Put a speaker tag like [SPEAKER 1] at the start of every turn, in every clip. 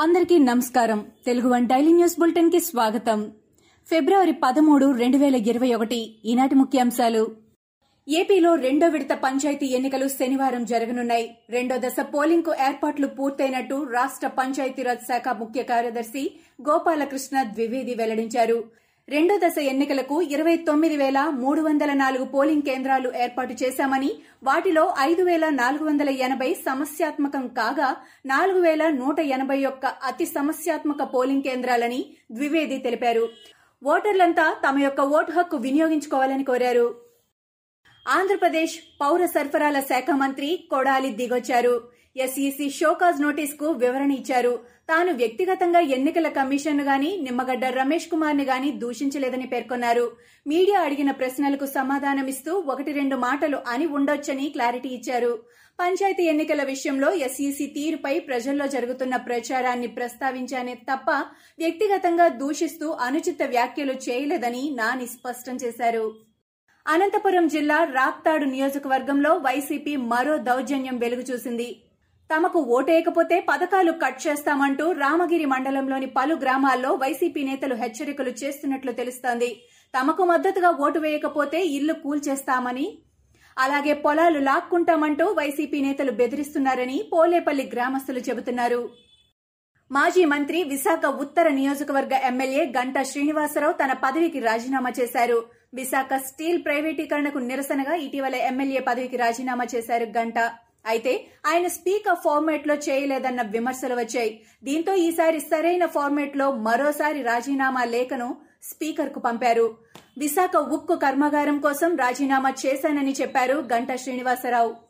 [SPEAKER 1] అందరికీ నమస్కారం. Telugu one daily news బులెటిన్కి స్వాగతం. ఫిబ్రవరి పదమూడు రెండు వేల ఇరవై ఒకటి. ఈనాటి ముఖ్యాంశాలు. ఏపీలో రెండో విడత పంచాయతీ ఎన్నికలు శనివారం జరగనున్నాయి. రెండో దశ పోలింగ్కు ఏర్పాట్లు పూర్తయినట్టు రాష్ట పంచాయతీరాజ్ శాఖ ముఖ్య కార్యదర్శి గోపాలకృష్ణ ద్వివేది వెల్లడించారు. రెండో దశ ఎన్నికలకు ఇరవై తొమ్మిది వేల మూడు వందల నాలుగు పోలింగ్ కేంద్రాలు ఏర్పాటు చేశామని వాటిలో ఐదు వేల నాలుగు వందల ఎనభై సమస్యాత్మకం కాగా నాలుగు వేల నూట ఎనభై ఒక్క అతి సమస్యాత్మక పోలింగ్ కేంద్రాలని ద్వివేది తెలిపారు. ఓటర్లంతా తమ యొక్క ఓటు హక్కు వినియోగించుకోవాలని కోరారు. ఆంధ్రప్రదేశ్ పౌర సరఫరాల శాఖ మంత్రి కొడాలి దిగొచ్చారు. ఎస్ఈసి షోకాజ్ నోటీస్కు వివరణ ఇచ్చారు. తాను వ్యక్తిగతంగా ఎన్నికల కమిషన్ గాని నిమ్మగడ్డ రమేష్ కుమార్ని గాని దూషించలేదని పేర్కొన్నారు. మీడియా అడిగిన ప్రశ్నలకు సమాధానమిస్తూ ఒకటి రెండు మాటలు అని ఉండొచ్చని క్లారిటీ ఇచ్చారు. పంచాయతీ ఎన్నికల విషయంలో ఎస్ఈసి తీరుపై ప్రజల్లో జరుగుతున్న ప్రచారాన్ని ప్రస్తావించానే తప్ప వ్యక్తిగతంగా దూషిస్తూ అనుచిత వ్యాఖ్యలు చేయలేదని నాని స్పష్టం చేశారు. అనంతపురం జిల్లా రాప్తాడు నియోజకవర్గంలో వైసీపీ మరో దౌర్జన్యం వెలుగు చూసింది తమకు ఓటేయకపోతే పథకాలు కట్ చేస్తామంటూ రామగిరి మండలంలోని పలు గ్రామాల్లో వైసీపీ నేతలు హెచ్చరికలు చేస్తున్నట్లు తెలుస్తోంది. తమకు మద్దతుగా ఓటు వేయకపోతే ఇల్లు కూల్చేస్తామని అలాగే పొలాలు లాక్కుంటామంటూ వైసీపీ నేతలు బెదిరిస్తున్నారని పోలేపల్లి గ్రామస్తులు చెబుతున్నారు. మాజీ మంత్రి విశాఖ ఉత్తర నియోజకవర్గ ఎమ్మెల్యే గంటా శ్రీనివాసరావు తన పదవికి రాజీనామా చేశారు. విశాఖ స్టీల్ ప్రైవేటీకరణకు నిరసనగా ఇటీవల ఎమ్మెల్యే పదవికి రాజీనామా చేశారు గంటా. అయితే ఆయన స్పీకర్ ఫార్మేట్లో చేయలేదన్న విమర్శలు వచ్చాయి. దీంతో ఈసారి సరైన ఫార్మేట్లో మరోసారి రాజీనామా లేఖను స్పీకర్కు పంపారు. విశాఖ ఉక్కు కర్మాగారం కోసం రాజీనామా చేశానని చెప్పారు గంటా శ్రీనివాసరావు.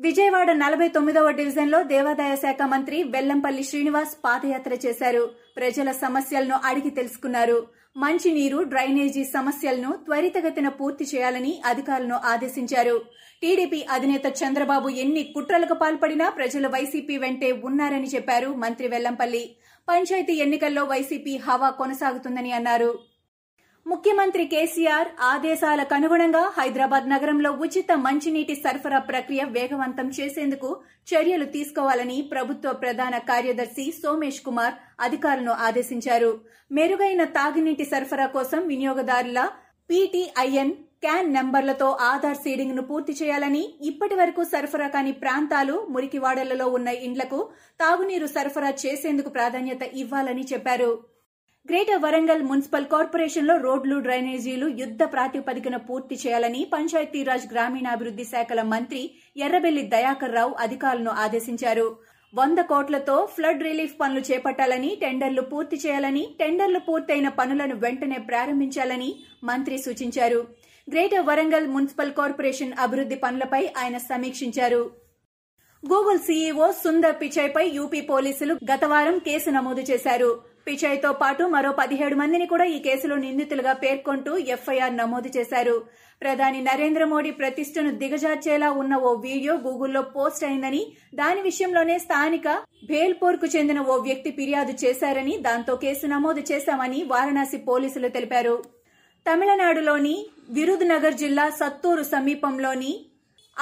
[SPEAKER 1] విజయవాడ నలభై తొమ్మిదవ డివిజన్లో దేవాదాయ శాఖ మంత్రి వెల్లంపల్లి శ్రీనివాస్ పాదయాత్ర చేశారు. ప్రజల సమస్యలను అడిగి తెలుసుకున్నారు. మంచినీరు డ్రైనేజీ సమస్యలను త్వరితగతిన పూర్తి చేయాలని అధికారులను ఆదేశించారు. టీడీపీ అధినేత చంద్రబాబు ఎన్ని కుట్రలకు పాల్పడినా ప్రజలు వైసీపీ వెంటే ఉన్నారని చెప్పారు మంత్రి వెల్లంపల్లి. పంచాయతీ ఎన్నికల్లో వైసీపీ హవా కొనసాగుతుందని అన్నారు. ముఖ్యమంత్రి కేసీఆర్ ఆదేశాలకు అనుగుణంగా హైదరాబాద్ నగరంలో ఉచిత మంచినీటి సరఫరా ప్రక్రియ వేగవంతం చేసేందుకు చర్యలు తీసుకోవాలని ప్రభుత్వ ప్రధాన కార్యదర్శి సోమేష్ కుమార్ అధికారులను ఆదేశించారు. మెరుగైన తాగునీటి సరఫరా కోసం వినియోగదారుల పీటీఐఎన్ క్యాన్ నెంబర్లతో ఆధార్ సీడింగ్ను పూర్తి చేయాలని ఇప్పటి వరకు సరఫరా కాని ప్రాంతాలు మురికివాడలలో ఉన్న ఇండ్లకు తాగునీరు సరఫరా చేసేందుకు ప్రాధాన్యత ఇవ్వాలని చెప్పారు. గ్రేటర్ వరంగల్ మున్సిపల్ కార్పొరేషన్లో రోడ్లు డ్రైనేజీలు యుద్ద ప్రాతిపదికన పూర్తి చేయాలని పంచాయతీరాజ్ గ్రామీణాభివృద్ది శాఖల మంత్రి ఎర్రబెల్లి దయాకర్ రావు అధికారులను ఆదేశించారు. వంద కోట్లతో ఫ్లడ్ రిలీఫ్ పనులు చేపట్టాలని టెండర్లు పూర్తి చేయాలని టెండర్లు పూర్తయిన పనులను వెంటనే ప్రారంభించాలని మంత్రి సూచించారు. గ్రేటర్ వరంగల్ మున్సిపల్ కార్పొరేషన్ అభివృద్ది పనులపై ఆయన సమీక్షించారు. గూగుల్ సీఈఓ సుందర్ పిచైపై యూపీ పోలీసులు గత వారం కేసు నమోదు చేశారు. పిచాయ్తో పాటు మరో పదిహేడు మందిని కూడా ఈ కేసులో నిందితులుగా పేర్కొంటూ ఎఫ్ఐఆర్ నమోదు చేశారు. ప్రధాని నరేంద్ర మోడీ ప్రతిష్టను దిగజార్చేలా ఉన్న ఓ వీడియో గూగుల్లో పోస్ట్ అయిందని దాని విషయంలోనే స్థానిక భేల్పూర్కు చెందిన ఓ వ్యక్తి ఫిర్యాదు చేశారని దాంతో కేసు నమోదు చేశామని వారణాసి పోలీసులు తెలిపారు. తమిళనాడులోని విరుదునగర్ జిల్లా సత్తూరు సమీపంలోని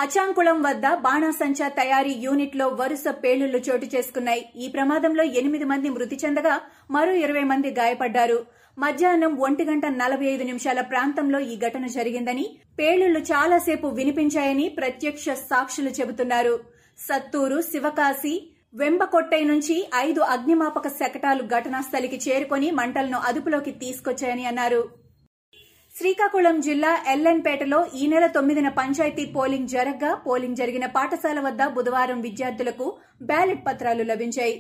[SPEAKER 1] అచాంకుళం వద్ద బాణాసంచా తయారీ యూనిట్లో వరుస పేలుళ్ళు చోటు చేసుకున్నాయి. ఈ ప్రమాదంలో ఎనిమిది మంది మృతి చెందగా మరో ఇరవై మంది గాయపడ్డారు. మధ్యాహ్నం ఒంటి గంట నలభై ఐదు నిమిషాల ప్రాంతంలో ఈ ఘటన జరిగిందని పేలుళ్ళు చాలాసేపు వినిపించాయని ప్రత్యక్ష సాక్షులు చెబుతున్నారు. సత్తూరు శివకాశి వెంబకొట్టై నుంచి ఐదు అగ్నిమాపక శకటాలు ఘటనాస్థలికి చేరుకొని మంటలను అదుపులోకి తీసుకొచ్చాయని అన్నారు. శ్రీకాకుళం జిల్లా ఎల్ఎన్పేటలో ఈ నెల తొమ్మిదిన పంచాయతీ పోలింగ్ జరగ్గా పోలింగ్ జరిగిన పాఠశాల వద్ద బుధవారం విద్యార్థులకు బ్యాలెట్ పత్రాలు లభించాయి.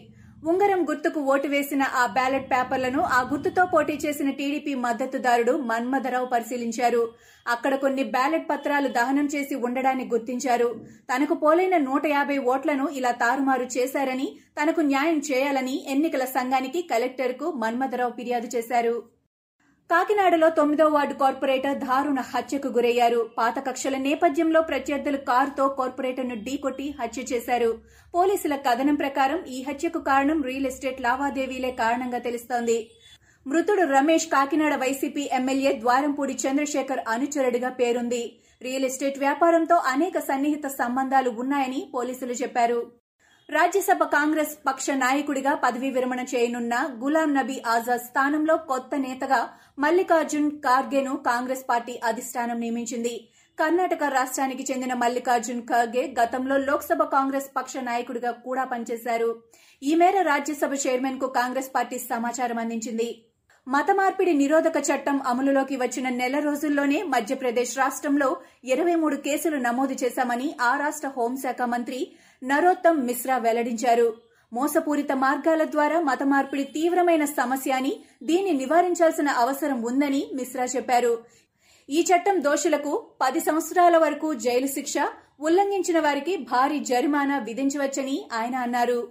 [SPEAKER 1] ఉంగరం గుర్తుకు ఓటు వేసిన ఆ బ్యాలెట్ పేపర్లను ఆ గుర్తుతో పోటీ చేసిన టీడీపీ మద్దతుదారుడు మన్మధరావు పరిశీలించారు. అక్కడ కొన్ని బ్యాలెట్ పత్రాలు దహనం చేసి ఉండడాన్ని గుర్తించారు. తనకు పోలైన నూట యాభై ఓట్లను ఇలా తారుమారు చేశారని తనకు న్యాయం చేయాలని ఎన్నికల సంఘానికి కలెక్టర్కు మన్మధరావు ఫిర్యాదు చేశారు. కాకినాడలో తొమ్మిదో వార్డు కార్పొరేటర్ దారుణ హత్యకు గురయ్యారు. పాత కక్షల నేపథ్యంలో ప్రత్యర్థులు కారుతో కార్పొరేటర్ను ఢీకొట్టి హత్య చేశారు. పోలీసుల కథనం ప్రకారం ఈ హత్యకు కారణం రియల్ ఎస్టేట్ లావాదేవీలే కారణంగా తెలుస్తోంది. మృతుడు రమేష్ కాకినాడ వైసీపీ ఎమ్మెల్యే ద్వారంపూడి చంద్రశేఖర్ అనుచరుడిగా పేరుంది. రియల్ ఎస్టేట్ వ్యాపారంతో అనేక సన్నిహిత సంబంధాలు ఉన్నాయని పోలీసులు చెప్పారు. రాజ్యసభ కాంగ్రెస్ పక్ష నాయకుడిగా పదవీ విరమణ చేయనున్న గులాం నబీ ఆజాద్ స్థానంలో కొత్త నేతగా మల్లికార్జున్ ఖార్గేను కాంగ్రెస్ పార్టీ అధిష్టానం నియమించింది. కర్ణాటక రాష్ట్రానికి చెందిన మల్లికార్జున్ ఖర్గే గతంలో లోక్సభ కాంగ్రెస్ పక్ష నాయకుడిగా కూడా పనిచేశారు. ఈ మేర రాజ్యసభ చైర్మన్కు కాంగ్రెస్ పార్టీ సమాచారం అందించింది. మత మార్పిడి నిరోధక చట్టం అమలులోకి వచ్చిన నెల రోజుల్లోనే మధ్యప్రదేశ్ రాష్ట్రంలో ఇరవై మూడు కేసులు నమోదు చేశామని ఆ రాష్ట్ర హోంశాఖ మంత్రి నరోత్తమ్ మిశ్రా వెల్లడించారు. మోసపూరిత మార్గాల ద్వారా మత మార్పిడి తీవ్రమైన సమస్య అని దీన్ని నివారించాల్సిన అవసరం ఉందని మిశ్రా చెప్పారు. ఈ చట్టం దోషులకు పది సంవత్సరాల వరకు జైలు శిక్ష ఉల్లంఘించిన వారికి భారీ జరిమానా విధించవచ్చని ఆయన అన్నారు.